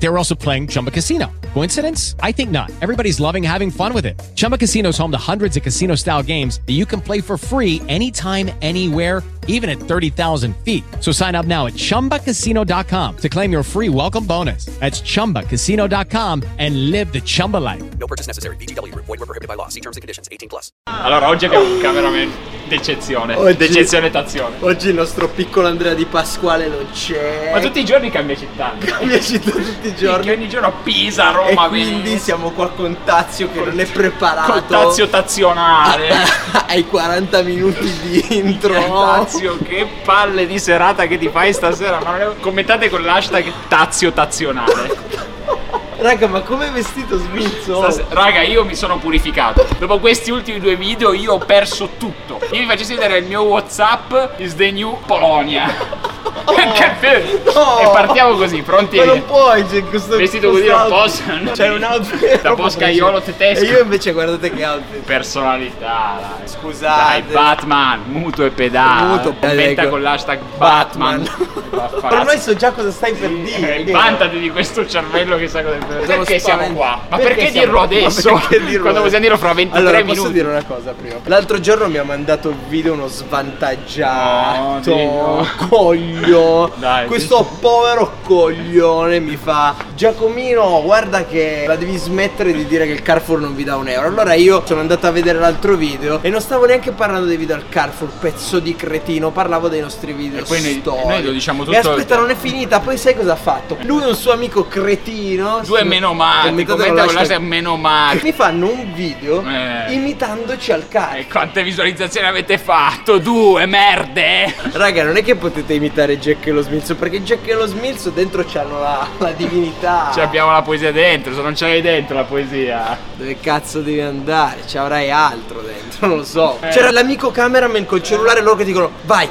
They were also playing Chumba Casino. Coincidence? I think not. Everybody's loving having fun with it. Chumba Casino is home to hundreds of casino style games that you can play for free anytime, anywhere even at 30,000 feet. So sign up now at ChumbaCasino.com to claim your free welcome bonus. That's ChumbaCasino.com and live the Chumba life. No purchase necessary. VGW. Void were prohibited by law. See terms and conditions. 18 plus. Allora, oggi abbiamo un cameraman d'eccezione. Oggi- D'eccezione tazione. Oggi il nostro piccolo Andrea Di Pasquale non c'è. Ma tutti i giorni cambia città. cambia città tutti i giorni. Ogni giorno Pisa, E Roma, quindi Venezia. siamo qua con Tazio che non è preparato. Col tazio tazionale. ai 40 minuti di intro. Tazio, che palle di serata che ti fai stasera. Commentate con l'hashtag tazio tazionale. Raga, ma come vestito Smizzo? Stas- Raga, io mi sono purificato. Dopo questi ultimi due video io ho perso tutto. Io vi facessi vedere il mio WhatsApp is the new Polonia. No. E partiamo così, pronti? Ma non puoi, c'è questo Vestito così non posso. C'è un outfit Da preciso. tedesco. E io invece guardate che outfit. Personalità, dai. Scusate. Dai, Batman, mutuo e pedale. Mutuo, Commenta ecco. con l'hashtag Batman. Batman. Ormai so già cosa stai per dire. Eh, Vantati di questo cervello che sa cosa deve Sono Perché siamo qua? Ma perché, siamo- dirlo ma adesso? perché dirlo Quando possiamo dirlo fra 23 allora, minuti? posso dire una cosa prima? L'altro giorno mi ha mandato il video uno svantaggiato No, coglio. Dai, Questo povero coglione mi fa Giacomino, guarda che la devi smettere di dire che il Carrefour non vi dà un euro. Allora io sono andato a vedere l'altro video e non stavo neanche parlando dei video al Carrefour, pezzo di cretino, parlavo dei nostri video E poi noi- noi lo diciamo E tutto il aspetta, non è finita, poi sai cosa ha fatto? Lui e un suo amico cretino Due meno male, commenta con l'hashtag- meno male. mi fanno un video Eh. imitandoci al cazzo. E quante visualizzazioni avete fatto? Due, merde! Raga, non è che potete imitare Jack e lo Smilzo, perché Jack e lo Smilzo dentro c'hanno la, la divinità. Ci abbiamo la poesia dentro, se non ce l'hai dentro la poesia. Dove cazzo devi andare? Ci avrai altro dentro, non lo so. Eh. C'era l'amico cameraman col cellulare loro che dicono vai,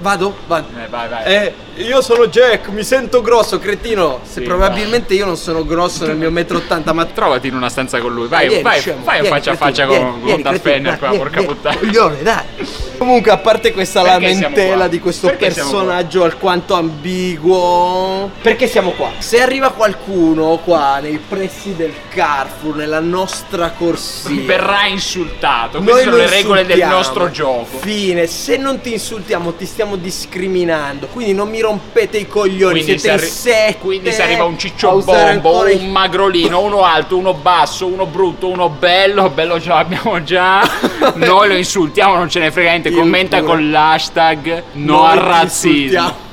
vado, vado. Eh, vai, vai. Eh, io sono Jack, mi sento grosso, cretino. Se Sì, probabilmente io non sono grosso nel mio metro 80, ma Trovati in una stanza con lui, vai, Vieni, vai, scemo, un vieni, faccia a faccia con, vieni, con Darth Vader qua, porca puttana. Coglione, dai. Comunque, a parte questa Perché lamentela di questo Perché personaggio alquanto ambiguo, perché siamo qua? Se arriva qualcuno qua nei pressi del Carrefour, nella nostra corsia, Verrà insultato. Queste sono le regole del nostro gioco. Fine, se non ti insultiamo ti stiamo discriminando, quindi non mi rompete i coglioni, Quindi siete se, arri- sette quindi se arriva un ciccio bombo, un magrolino, uno alto, uno basso, uno brutto, uno bello, bello ce l'abbiamo già. Noi lo insultiamo, non ce ne frega niente. Io Commenta con l'hashtag no al razzismo.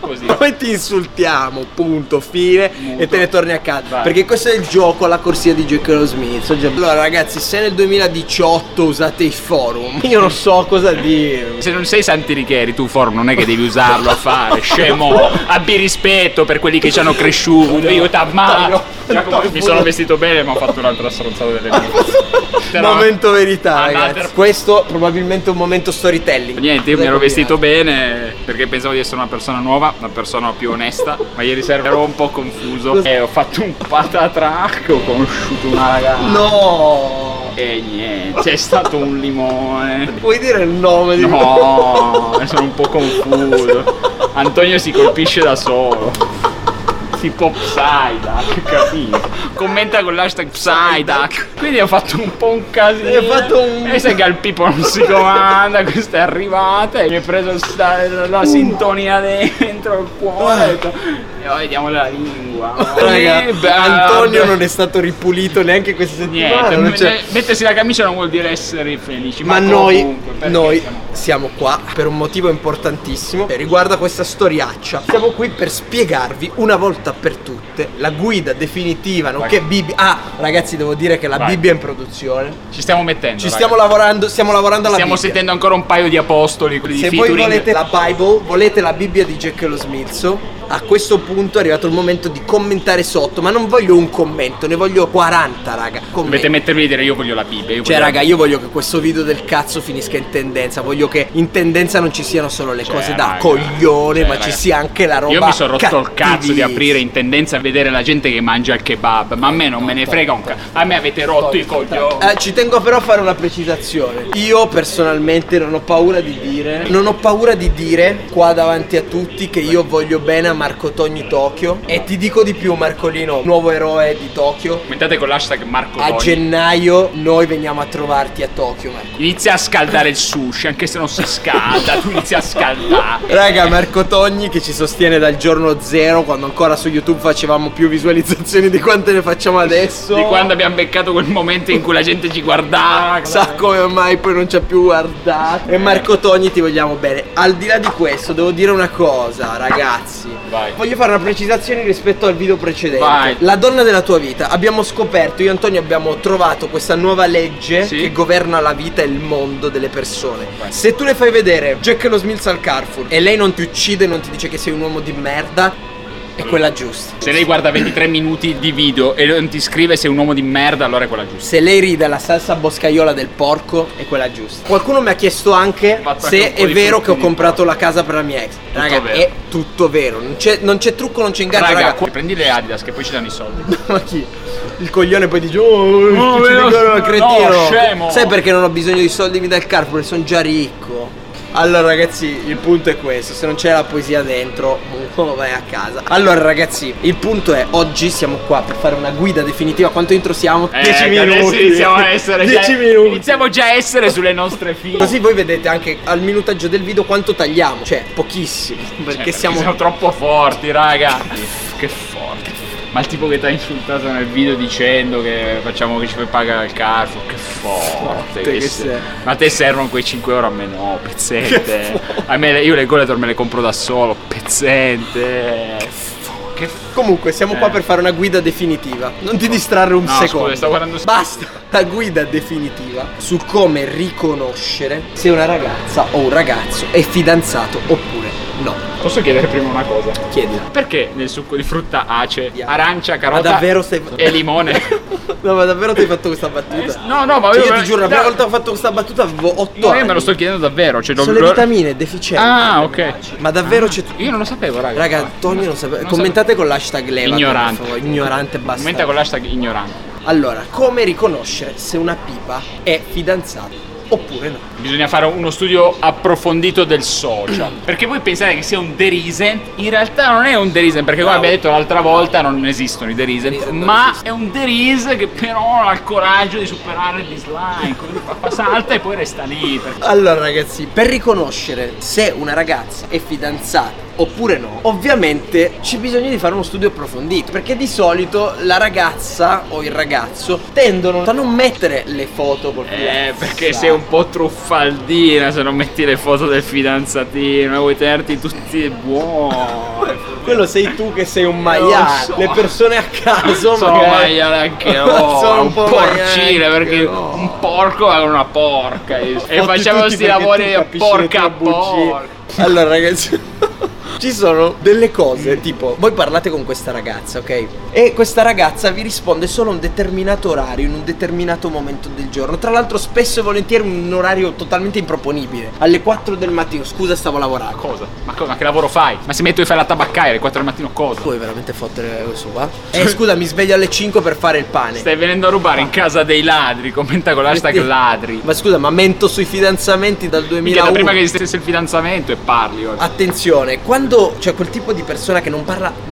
Così. Noi ti insultiamo, punto, fine, Muto. e te ne torni a casa. Vai. Perché questo è il gioco alla corsia di lo Smith. Allora, ragazzi, se nel 2018 usate i forum, io non so cosa dire. Se non sei Santi Richeri, tu forum non è che devi usarlo a fare, scemo. Abbi rispetto per quelli che ci hanno cresciuto. Io ma Antonio, Giacomo, mi sono vestito bene, ma ho fatto un'altra stronzata delle mie. Momento verità, ragazzi. Questo probabilmente è un momento storytelling. Niente, io mi Cosa ero vestito bene perché pensavo di essere una persona nuova, una persona più onesta, ma ieri sera ero un po' confuso e ho fatto un patatrack, ho conosciuto una ragazza No! e niente, è stato un limone. Puoi dire il nome di No, sono un po' confuso. Antonio si colpisce da solo. Tipo Psyduck, capito? Commenta con l'hashtag Psyduck. Quindi ho fatto un po' un casino. Hai fatto un- E sai che al Pipo non si comanda, questa è arrivata e mi è preso sta- la sintonia dentro il cuore. detto, E ora vediamo la lingua. Raga, Eh, beh, Antonio non è stato ripulito neanche questa settimana. Niente, non c'è- me- mettersi la camicia non vuol dire essere felici. Ma Ma, noi, comunque, noi siamo- qua per un motivo importantissimo che riguarda questa storiaccia. Siamo qui per spiegarvi una volta per tutte la guida definitiva, nonché Bibbia. Ah, ragazzi, devo dire che la Vai. Bibbia è in produzione. Ci stiamo mettendo. Ci raga. stiamo lavorando, stiamo lavorando alla Stiamo Bibbia. sentendo ancora un paio di apostoli, Se di voi featuring. volete la Bible, volete la Bibbia di Jack e lo Smilzo, A questo punto è arrivato il momento di commentare sotto, ma non voglio un commento, ne voglio 40, raga. Dovete Commenti. mettervi a dire io voglio la Bibbia. Io Cioè, voglio- raga, io voglio che questo video del cazzo finisca in tendenza. Voglio che in tendenza non ci siano solo le Cioè, cose da raga, coglione, cioè, ma raga. ci sia anche la roba. Io mi sono rotto il cazzo di aprire in tendenza a vedere la gente che mangia il kebab. Ma a me non me ne frega un cazzo. A me avete rotto i coglioni. Eh, ci tengo però a fare una precisazione. Io personalmente non ho paura di dire, non ho paura di dire qua davanti a tutti che io voglio bene a Marco Togni Tokyo. E ti dico di più, Marcolino, nuovo eroe di Tokyo. Commentate con l'hashtag Marco A Togni. gennaio noi veniamo a trovarti a Tokyo, Marco. Inizia a scaldare il sushi, anche se non si scalda, tu inizi a scaldare. Raga, Marco Togni che ci sostiene dal giorno zero, quando ancora su YouTube facevamo più visualizzazioni di quante ne facciamo adesso. Di quando abbiamo beccato quel momento in cui la gente ci guardava. Sa come ormai poi non ci ha più guardato. E Marco Togni ti vogliamo bene. Al di là di questo, devo dire una cosa, ragazzi. Vai. Voglio fare una precisazione rispetto al video precedente. Vai. La donna della tua vita. Abbiamo scoperto, io e Antonio abbiamo trovato questa nuova legge Sì. che governa la vita e il mondo delle persone. Vai. Se tu le fai vedere Jack e lo Smilz al Carrefour e lei non ti uccide, non ti dice che sei un uomo di merda, è quella giusta. Se lei guarda 23 minuti di video e non ti scrive sei un uomo di merda, allora è quella giusta. Se lei ride la salsa boscaiola del porco è quella giusta. Qualcuno mi ha chiesto anche se è vero che ho comprato la casa per la mia ex. Raga, vero. è tutto vero. Non c'è, non c'è trucco, non c'è inganno. Raga, Raga, qua- prendi le Adidas che poi ci danno i soldi. ma chi? Il coglione poi dice Oh, No, ci vero? dicono, cretino No, scemo. Sai perché non ho bisogno di soldi mi dà il Carrefour? Sono già ricco allora ragazzi il punto è questo Se non c'è la poesia dentro oh, vai a casa Allora ragazzi il punto è Oggi siamo qua per fare una guida definitiva Quanto intro siamo? 10 Eh, minuti iniziamo a essere 10 già, minuti Iniziamo già a essere sulle nostre file. Così voi vedete anche al minutaggio del video quanto tagliamo Cioè pochissimo Perché Cioè, siamo troppo forti, raga. che. Ma il tipo che ti ha insultato nel video dicendo che facciamo che ci fai pagare il Carrefour, che forte. che che sei. sei. Ma a te servono quei 5 euro, a me no, pezzente. A me io le Goletor me le compro da solo, pezzente. Che f- Comunque siamo qua Eh. per fare una guida definitiva Non ti distrarre un No, secondo scusa, sto guardando- Basta La guida definitiva Su come riconoscere Se una ragazza o un ragazzo è fidanzato oppure no Posso chiedere prima una cosa? Chiedila Perché nel succo di frutta ace, arancia, carota stai e limone? No ma davvero ti hai fatto questa battuta? no, no, ma Cioè, io- io ti giuro, la prima volta che ho fatto questa battuta avevo 8 No, anni io me lo sto chiedendo davvero. Cioè, Sono lo- le vitamine deficienti Ah, ok. Ma davvero c'è Io non lo sapevo, raga. Raga, Tony non sapeva Commentate con l'hashtag leva Ignorante. favore. Ignorante basta Commenta con l'hashtag ignorante. Allora, come riconoscere se una pipa è fidanzata oppure no? Bisogna fare uno studio approfondito del social. Perché voi pensate che sia un derisen, in realtà non è un derisen, perché come Bravo. abbiamo detto l'altra volta non esistono i derisen, Derisen non ma è un derisen che però ha il coraggio di superare il dislike, quindi salta e poi resta lì. perché- Allora ragazzi, per riconoscere se una ragazza è fidanzata oppure no, ovviamente c'è bisogno di fare uno studio approfondito, perché di solito la ragazza o il ragazzo tendono a non mettere le foto col Eh, fidanzato. perché sei un po' truffaldina se non metti le foto del fidanzatino, vuoi tenerti tutti buoni. Quello sei tu che sei un maiale, so. le persone a caso sono magari- maiale anche loro, Sono un, po' porcile maiale perché loro. un porco è una porca e facciamo questi lavori a porca bugie. porca. Allora ragazzi Ci sono delle cose tipo Voi parlate con questa ragazza ok E questa ragazza vi risponde solo a un determinato orario In un determinato momento del giorno Tra l'altro spesso e volentieri un orario totalmente improponibile Alle 4 del mattino Scusa stavo lavorando Cosa? Ma, co- ma che lavoro fai? Ma se metto di fare la tabaccaia alle 4 del mattino cosa? Puoi veramente fottere questo qua? Eh scusa mi sveglio alle 5 per fare il pane Stai venendo a rubare in casa dei ladri, commenta con l'hashtag Metti- ladri. Ma scusa ma mento sui fidanzamenti dal Mica 2001 da prima che esistesse il fidanzamento e parli oggi. Attenzione, quando c'è quel tipo di persona che non parla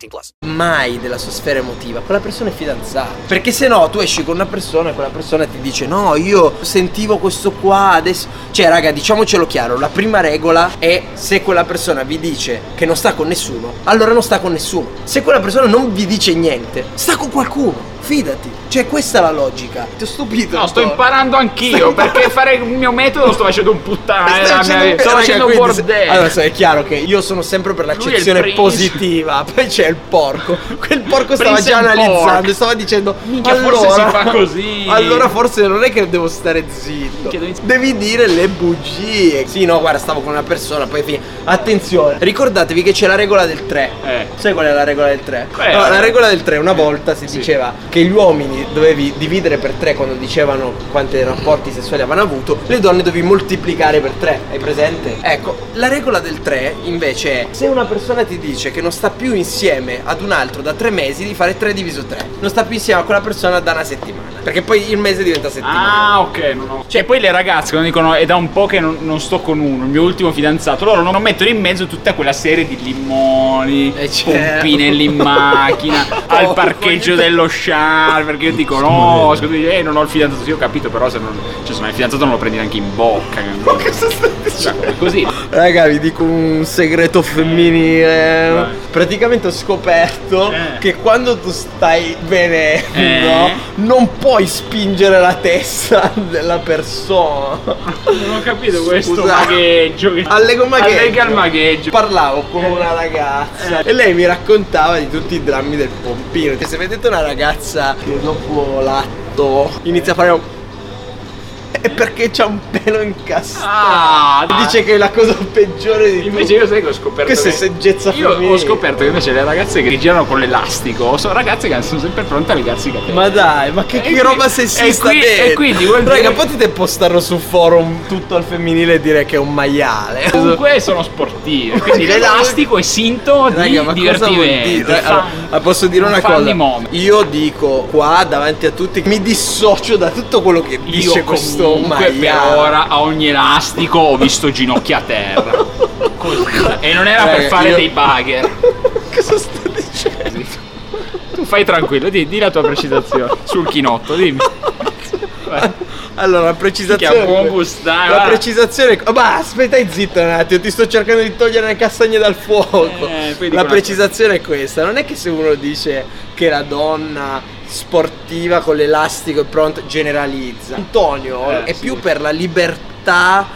18 18 plus. mai della sua sfera emotiva, quella persona è fidanzata. Perché se no tu esci con una persona e quella persona ti dice no, io sentivo questo qua, adesso... Cioè raga, diciamocelo chiaro, la prima regola è se quella persona vi dice che non sta con nessuno, allora non sta con nessuno. Se quella persona non vi dice niente, sta con qualcuno. Fidati, cioè questa è la logica. Ti ho stupito. No, sto imparando anch'io perché fare il mio metodo lo sto facendo un puttane Stai nella mia facendo- vita. Sto facendo un se- bordello. Allora, sai, è chiaro che io sono sempre per l'accezione positiva. Poi c'è il porco. Quel porco stava Prince già and analizzando. pork. Stava dicendo: Minchia, allora, forse si fa così." Allora, forse non è che devo stare zitto. Minchia, devi- Devi dire le bugie. Sì, no, guarda, stavo con una persona. Poi fine. Attenzione, ricordatevi che c'è la regola del 3. Eh. Sai qual è la regola del 3? Qual è Allora, la- la regola del 3 una volta si Sì. diceva che gli uomini dovevi dividere per 3 quando dicevano quanti rapporti sessuali avevano avuto, le donne dovevi moltiplicare per 3. Hai presente? Ecco, la regola del 3 invece è se una persona ti dice che non sta più insieme ad un altro da 3 mesi, di fare 3 diviso 3. Non sta più insieme a quella persona da una settimana. Perché poi il mese diventa settimana. Ah, ok. Non ho... Cioè, poi le ragazze quando dicono è da un po' che non, non sto con uno, il mio ultimo fidanzato, loro non mettono in mezzo tutta quella serie di limoni, Eh, certo. pompinelli in macchina, al parcheggio dello char, perché io dico no, scusa, eh, non ho il fidanzato, sì ho capito, però se non, cioè, se non hai il fidanzato non lo prendi neanche in bocca. Cosa stai dicendo? Cioè, così. Raga, vi dico un segreto femminile. Vai. Praticamente ho scoperto Eh. che quando tu stai venendo, Eh. non puoi spingere la testa della persona. Non ho capito questo magheggio. Che... Allego magheggio. Allega il magheggio. Parlavo con una ragazza e lei mi raccontava di tutti i drammi del pompino. Se vedete una ragazza che dopo l'atto inizia a fare un... È perché c'ha un pelo incassato. Ah, Dice che è la cosa peggiore di Invece io sai che ho scoperto Questa è che- saggezza Io femminile. ho scoperto che invece le ragazze che girano con l'elastico sono ragazze che sono sempre pronte a legarsi i capelli. Ma dai, ma che, che roba sessista qui- dentro? e quindi vuol dire- Raga, potete postarlo su forum tutto al femminile e dire che è un maiale. Comunque sono sportive, quindi Cosa l'elastico è sintomo di Raga, ma cosa vuol divertimento. dire? Allora, Fan- posso dire un una cosa? di. Io dico qua davanti a tutti mi dissocio da tutto quello che dice Io questo comunque per ora a ogni elastico ho visto ginocchia a terra. Così. E non era per Raga, fare io- dei bugger. Cosa sto dicendo? Tu fai tranquillo, di, di la tua precisazione sul chinotto, dimmi. Vai. Allora, la precisazione. buon gustare. La guarda. precisazione. oh, Ma aspetta zitto un attimo, ti sto cercando di togliere le castagne dal fuoco. Eh, dico la precisazione è questa: non è che se uno dice che la donna sportiva con l'elastico è pronta, generalizza. Antonio Eh, è sì. più per la libertà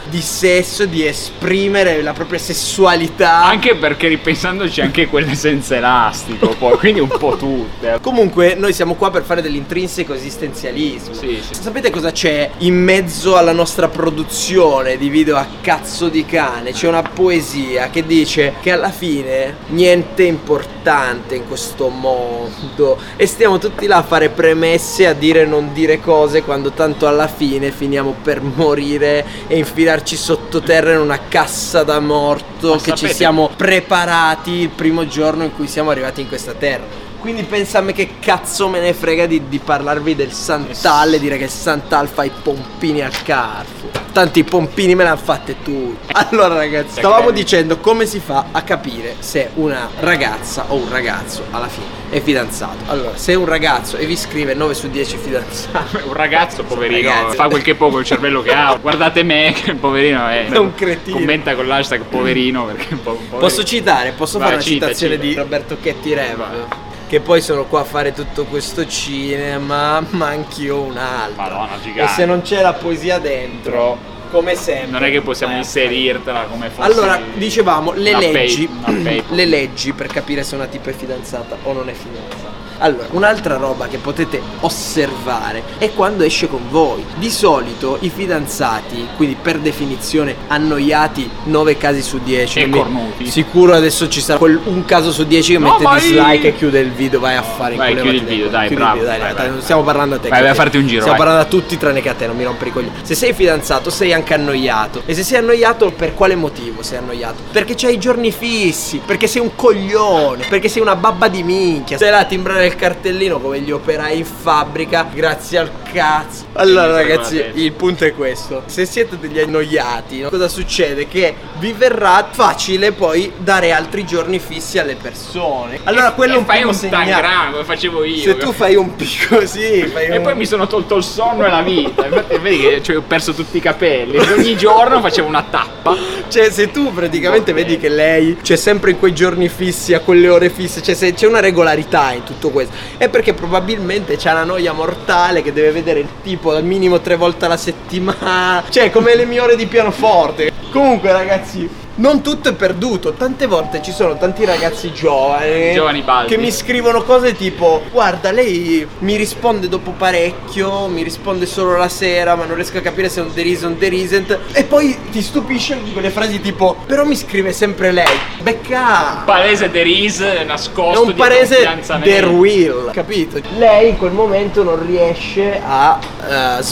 di sesso, di esprimere la propria sessualità. Anche perché ripensandoci anche quelle senza elastico, poi, quindi un po' tutte. Comunque, noi siamo qua per fare dell'intrinseco esistenzialismo. Sì, sì. Sapete cosa c'è in mezzo alla nostra produzione di video a cazzo di cane? C'è una poesia che dice che alla fine niente è importante in questo mondo e stiamo tutti là a fare premesse, a dire e non dire cose quando tanto alla fine finiamo per morire e infilarci sottoterra in una cassa da morto Ma che ci sapete- siamo preparati il primo giorno in cui siamo arrivati in questa terra. Quindi pensa a me che cazzo me ne frega di, di parlarvi del Santal e dire che il Santal fa i pompini al Carrefour. Tanti i pompini me l'hanno fatte tutti. Allora ragazzi, stavamo dicendo come si fa a capire se una ragazza o un ragazzo alla fine è fidanzato. Allora, se un ragazzo e vi scrive 9 su 10 fidanzati, Un ragazzo, poverino, Ragazzi. fa quel che può col cervello che ha. Guardate me, che poverino è. È un cretino. Commenta con l'hashtag poverino perché è un po'. un po' Posso citare? Posso Vai, fare una cita, citazione cita. di Roberto Chetti Rev? Che poi sono qua a fare tutto questo cinema, ma anch'io un altro. Madonna, E gigante. se non c'è la poesia dentro, come sempre. Non è che possiamo a inserirtela come fosse. allora, dicevamo, le leggi, pa- una paper. le leggi per capire se una tipa è fidanzata o non è fidanzata. Allora, un'altra roba che potete osservare è quando esce con voi. Di solito i fidanzati, quindi per definizione annoiati 9 casi su 10. E cornuti. Sicuro adesso ci sarà quel- un caso su 10 che No, mette ma dislike e chiude il video, vai a fare Vai, chiudi il video, dai, chiudi bravo, video, dai, vai, dai, vai. non stiamo parlando a te. Vai, vai a farti un giro, Stiamo vai. parlando a tutti tranne che a te, non mi rompere i coglioni. Se sei fidanzato, sei anche annoiato. E se sei annoiato, per quale motivo sei annoiato? Perché c'hai i giorni fissi, perché sei un coglione, perché sei una babba di minchia. Stai là a timbrare guardare il cartellino come gli operai in fabbrica, grazie al cazzo. Allora ragazzi, il punto è questo. Se siete degli annoiati, no? cosa succede? Che vi verrà facile poi dare altri giorni fissi alle persone. Allora quello è E un fai un tangram come facevo io. Se tu fai un picco così, fai E un... poi mi sono tolto il sonno e la vita. Infatti, vedi che cioè, ho perso tutti i capelli. Ogni giorno facevo una tappa. Cioè, se tu praticamente Ok. vedi che lei c'è sempre in quei giorni fissi, a quelle ore fisse, cioè se c'è una regolarità in tutto questo, è perché probabilmente c'è una noia mortale che deve vedere il tipo al minimo tre volte alla settimana. Cioè, come le mie ore di pianoforte. Comunque, ragazzi. Non tutto è perduto, tante volte ci sono tanti ragazzi giovani, Giovani che mi scrivono cose tipo guarda lei mi risponde dopo parecchio, mi risponde solo la sera ma non riesco a capire se è un is o un there isn't e poi ti stupisce con quelle frasi tipo però mi scrive sempre lei, becca! Palese deris è nascosto un dietro parese fidanzamento. the real, capito? Lei in quel momento non riesce a eh,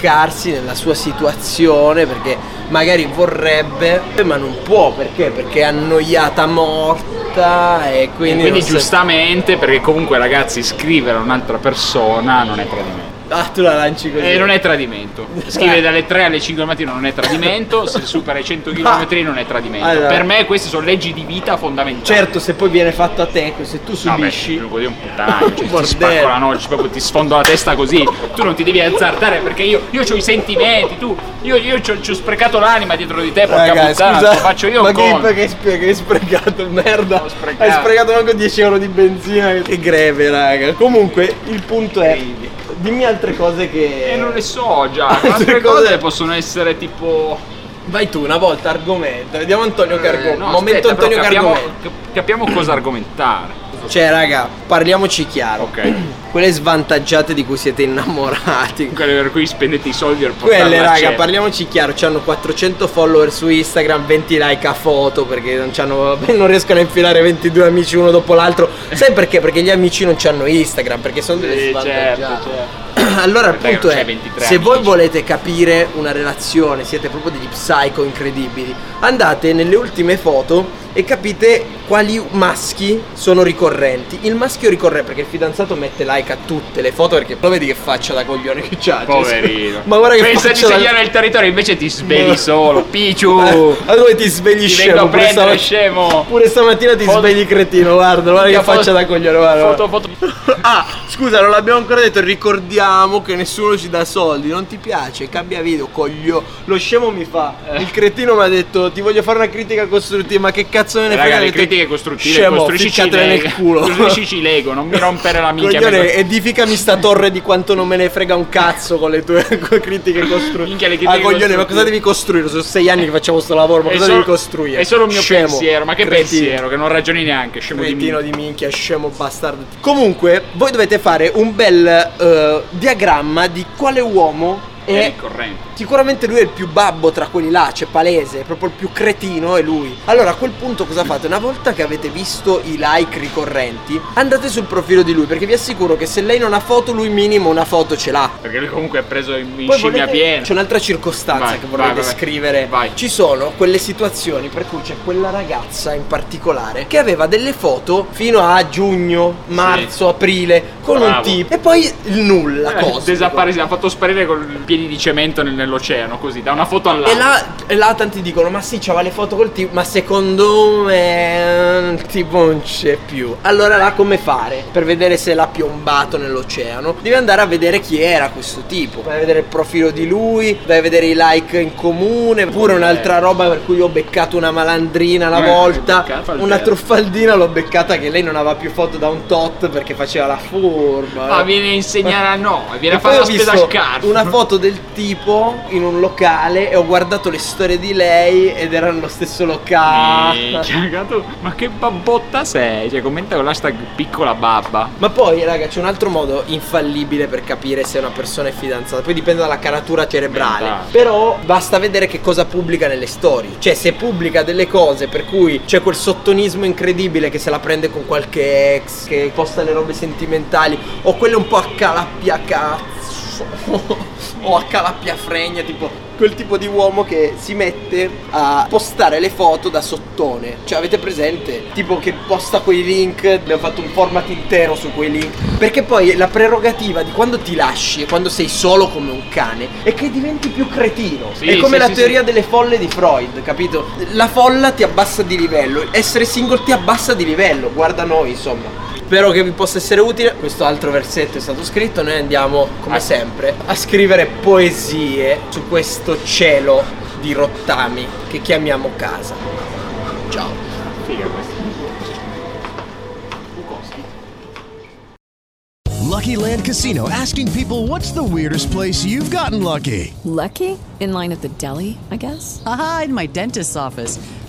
sbloccarsi nella sua situazione perché magari vorrebbe, ma non può perché? Perché è annoiata morta e E quindi, quindi non sa- giustamente, perché comunque ragazzi scrivere a un'altra persona non è tradimento. Ah, tu la lanci così. E non è tradimento. Scrivere dalle 3 alle 5 del mattino non è tradimento, se supera i 100 km non è tradimento. Allora. Per me queste sono leggi di vita fondamentali. Certo, se poi viene fatto a te, se tu No, beh, subisci. non vuol dire un puttanaio, cioè, ti spacco la noce, proprio ti sfondo la testa così. Tu non ti devi azzardare perché io, io ho i sentimenti, tu, io, io ci ho, sprecato l'anima dietro di te, porca Raga, puttana, scusa, faccio io ma un che, conto. che, hai- che hai sprecato, merda. Sprecato. Hai sprecato manco 10 euro di benzina. Che greve, raga. Comunque, il punto è. Dimmi altre cose che. E non le so già, Altre altre cose- cose possono essere tipo... Vai tu una volta, argomento. Vediamo Antonio Eh, Cargomento. no, Momento aspetta, Antonio capiamo, Cargomento. cap- capiamo cosa argomentare. Cioè, raga, parliamoci chiaro. Ok. Quelle svantaggiate di cui siete innamorati. Quelle per cui spendete i soldi per portarla Quelle raga, cena. parliamoci chiaro, hanno 400 follower su Instagram, 20 like a foto perché non, c'hanno- non riescono a infilare 22 amici uno dopo l'altro. Sai perché? Perché gli amici non hanno Instagram, perché sono delle Sì, svantaggiate. certo, certo. Allora il punto è, c'hai 23 se voi amici. volete capire una relazione, siete proprio degli psycho incredibili, andate nelle ultime foto e capite quali maschi sono ricorrenti. Il maschio ricorrente perché il fidanzato mette like a tutte le foto perché lo vedi che faccia da coglione che c'ha. cioè, Poverino. Ma guarda che Pensa di faccia da- segnare il territorio, invece ti svegli Ma- solo. Picciu! Ma dove ti svegli Ti scemo? vengo a stamattina- scemo! Pure stamattina ti Foto- svegli cretino, guarda, guarda che Foto- faccia da coglione, guarda. Foto, guarda. foto. Ah, scusa, non l'abbiamo ancora detto, ricordiamo che nessuno ci dà soldi, non ti piace, cambia video, coglio. Lo scemo mi fa. Eh. Il cretino mi ha detto "Ti voglio fare una critica costruttiva", ma che cazzo me ne frega? Le critiche costruttive Scemo, Lego. nel culo. Costruiscici Lego, non mi rompere la minchia. Coglione, mezza- edificami sta torre di quanto non me ne frega un cazzo con le tue critiche costruttive. Minchia, le critiche Ah, coglione, ma cosa devi costruire? Sono sei anni che facciamo sto lavoro, ma È cosa solo- devi costruire? È solo il mio Scemo, pensiero, ma che cretino. pensiero, che non ragioni neanche, scemo di Cretino me. di minchia, scemo bastardo. Comunque, voi dovete fare un bel eh, diagramma di quale uomo È è. ricorrente. Sicuramente lui è il più babbo tra quelli là, c'è palese, è proprio il più cretino è lui. Allora a quel punto cosa fate? Una volta che avete visto i like ricorrenti, andate sul profilo di lui, perché vi assicuro che se lei non ha foto, lui minimo una foto ce l'ha. Perché lui comunque è preso in, in Poi scimmia piena. C'è un'altra circostanza Vai, che vorrei vai, descrivere. Vai. Ci sono quelle situazioni per cui c'è quella ragazza in particolare che aveva delle foto fino a giugno, marzo, aprile con un Bravo. tipo e poi il nulla. Eh, cosa. Desaparecido, ha fatto sparire con piedi di cemento nel- nell'oceano, così, da una foto all'altra. E là, e là tanti dicono: Ma sì, c'aveva le foto col tipo, ma secondo me il tipo non c'è più. Allora là come fare? Per vedere se l'ha piombato nell'oceano. Devi andare a vedere chi era questo tipo. Vai a vedere il profilo di lui, vai a vedere i like in comune. Pure un'altra roba per cui ho beccato una malandrina la Eh, volta. Una truffaldina l'ho beccata che lei non aveva più foto da un tot perché faceva la furba. Ma viene a insegnare a no, viene E a fare la spesa al Carrefour. una foto del tipo in un locale e ho guardato le storie di lei ed era nello stesso locale. Minchia, tu- Ma che babbotta sei? Cioè, commenta con l'hashtag piccola babba. Ma poi, raga, c'è un altro modo infallibile per capire se una persona è fidanzata. Poi dipende dalla caratura cerebrale. Mentale. Però basta vedere che cosa pubblica nelle storie. Cioè, se pubblica delle cose per cui c'è quel sottonismo incredibile che se la prende con qualche ex, che posta le robe sentimentali, o quelle un po' a cazzo. o a calappia fregna, tipo quel tipo di uomo che si mette a postare le foto da sottone. Cioè, avete presente? Tipo che posta quei link, abbiamo fatto un format intero su quei link. Perché poi la prerogativa di quando ti lasci e quando sei solo come un cane è che diventi più cretino. Sì, è come sì, la sì, teoria delle folle di Freud, capito? La folla ti abbassa di livello, essere single ti abbassa di livello, guarda noi, insomma. Spero che vi possa essere utile. Questo altro versetto è stato scritto. Noi andiamo, come Ah. sempre, a scrivere poesie su questo cielo di rottami che chiamiamo casa. Ciao. Figa. Lucky Land Casino asking people what's the weirdest place you've gotten lucky? Lucky? In line at the deli, I guess? Aha, in my dentist's office.